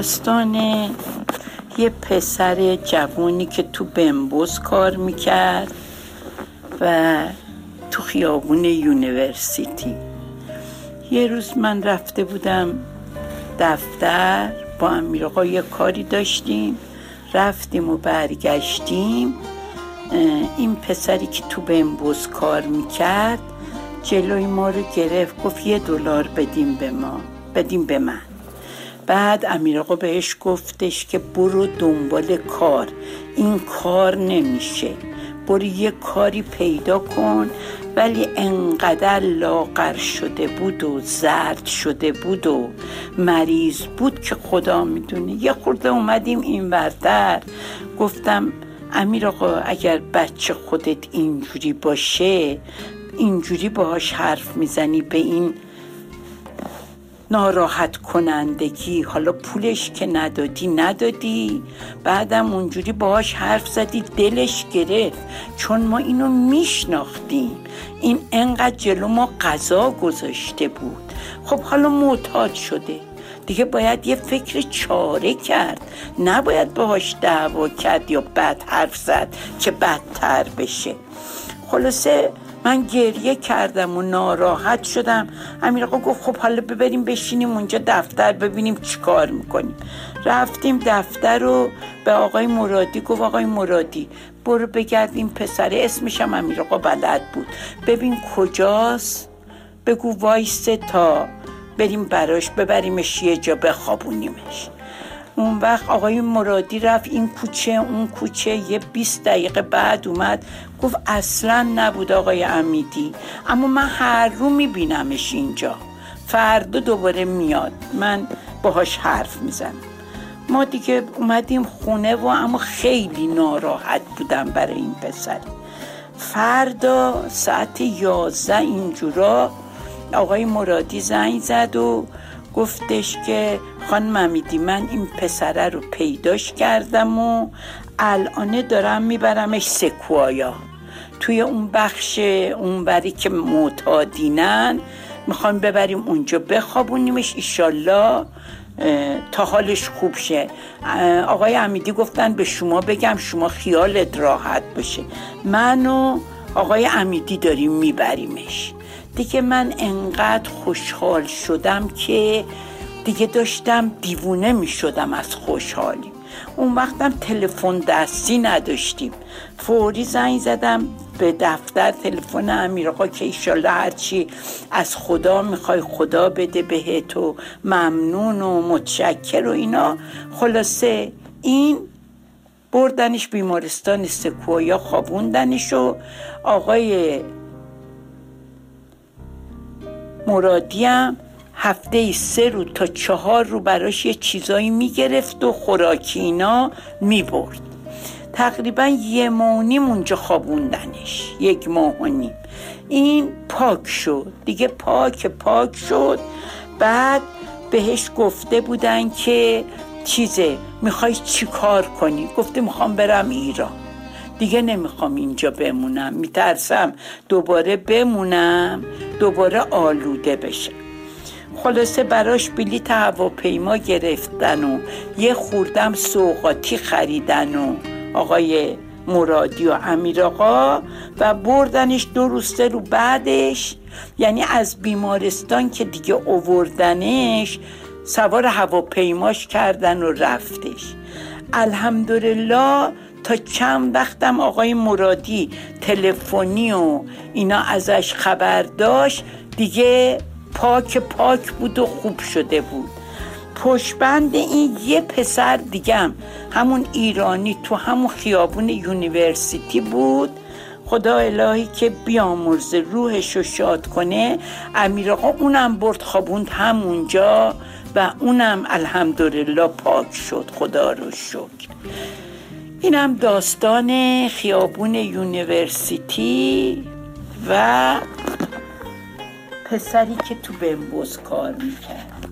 داستان یه پسر جوانی که تو بمبوز کار می‌کرد و تو خیابون یونیورسیتی. یه روز من رفته بودم دفتر با امیر آقا یه کاری داشتیم رفتیم و برگشتیم. این پسری که تو بمبوز کار می‌کرد جلوی ما رو گرفت گفت یه دلار بدیم به ما بدیم به من. بعد امیر آقا بهش گفتش که برو دنبال کار. این کار نمیشه. برو یه کاری پیدا کن. ولی انقدر لاغر شده بود و زرد شده بود و مریض بود که خدا می‌دونه. یه خورده اومدیم این وردر گفتم امیر آقا اگر بچه خودت اینجوری باشه اینجوری باهاش حرف می‌زنی به این ناراحت کنندگی. حالا پولش که ندادی ندادی. بعدم اونجوری باهاش حرف زدی دلش گرفت. چون ما اینو میشناختیم. این انقدر جلو ما قضا گذاشته بود. خب حالا معتاد شده. دیگه باید یه فکر چاره کرد. نباید باهاش دعوا کرد یا بد حرف زد که بدتر بشه. خلاصه من گریه کردم و ناراحت شدم. امیر آقا گفت خب حالا ببریم بشینیم اونجا دفتر ببینیم چی کار می‌کنیم. رفتیم دفتر رو به آقای مرادی گفت آقای مرادی برو بگردیم پسره اسمش هم امیر آقا بلد بود. ببین کجاست؟ بگو وایسته تا بریم براش ببریمش یه جا بخوابونیمش. اون وقت آقای مرادی رفت این کوچه اون کوچه یه 20 دقیقه بعد اومد گفت اصلا نبود آقای امیدی اما من هر رو میبینمش اینجا. فردا دوباره میاد. من باهاش حرف می‌زنم. ما دیگه اومدیم خونه و اما خیلی ناراحت بودم برای این پسر. فردا ساعت یازده اینجورا آقای مرادی زنگ زد و گفتش که خانم امیدی من این پسره رو پیداش کردم و الانه دارم میبرمش سکوایا. توی اون بخش اونوری که معتادینن می‌خوایم ببریم اونجا بخوابونیمش ایشالله تا حالش خوب شه. آقای امیدی گفتن به شما بگم شما خیالت راحت باشه. من و آقای امیدی داریم میبریمش. دیگه من انقدر خوشحال شدم که دیگه داشتم دیوونه می شدم از خوشحالی. اون وقتم تلفن دستی نداشتیم. فوری زنگ زدم به دفتر تلفن امیر آقا که ایشالله هرچی از خدا می‌خوای خدا بده بهت و ممنون و متشکر و اینا. خلاصه این بردنش بیمارستان سکویا خوابوندنش و آقای مرادیم هفته سه رو تا چهار رو براش یه چیزایی می‌گرفت و خوراکی اینا می‌برد. تقریبا یه ماه نیم اونجا خوابوندنش. یک ماه و این پاک شد. دیگه پاک پاک شد. بعد بهش گفته بودن که چیزه می‌خوای چی کار کنی؟ گفته می‌خوام برم ایران. دیگه نمی‌خوام اینجا بمونم. میترسم دوباره بمونم دوباره آلوده بشم. خلاصه براش بلیت هواپیما گرفتن و یه خوردم سوقاتی خریدن و آقای مرادی و امیر آقا و بردنش دو روز رو بعدش. یعنی از بیمارستان که دیگه اووردنش سوار هواپیماش کردن و رفتش. الحمدلله تا چند وقتم آقای مرادی تلفنی و اینا ازش خبر داشت دیگه پاک پاک بود و خوب شده بود. پشت‌بند این یه پسر دیگم همون ایرانی تو همون خیابون University بود. خدا الهی که بیامرز روحش رو شاد کنه. امیر آقا اونم برد خوابوند همونجا و اونم الحمدلله پاک شد. خدا رو شکر. اینم داستان خیابون یونیورسیتی و پسری که تو بمبوز کار می‌کرد.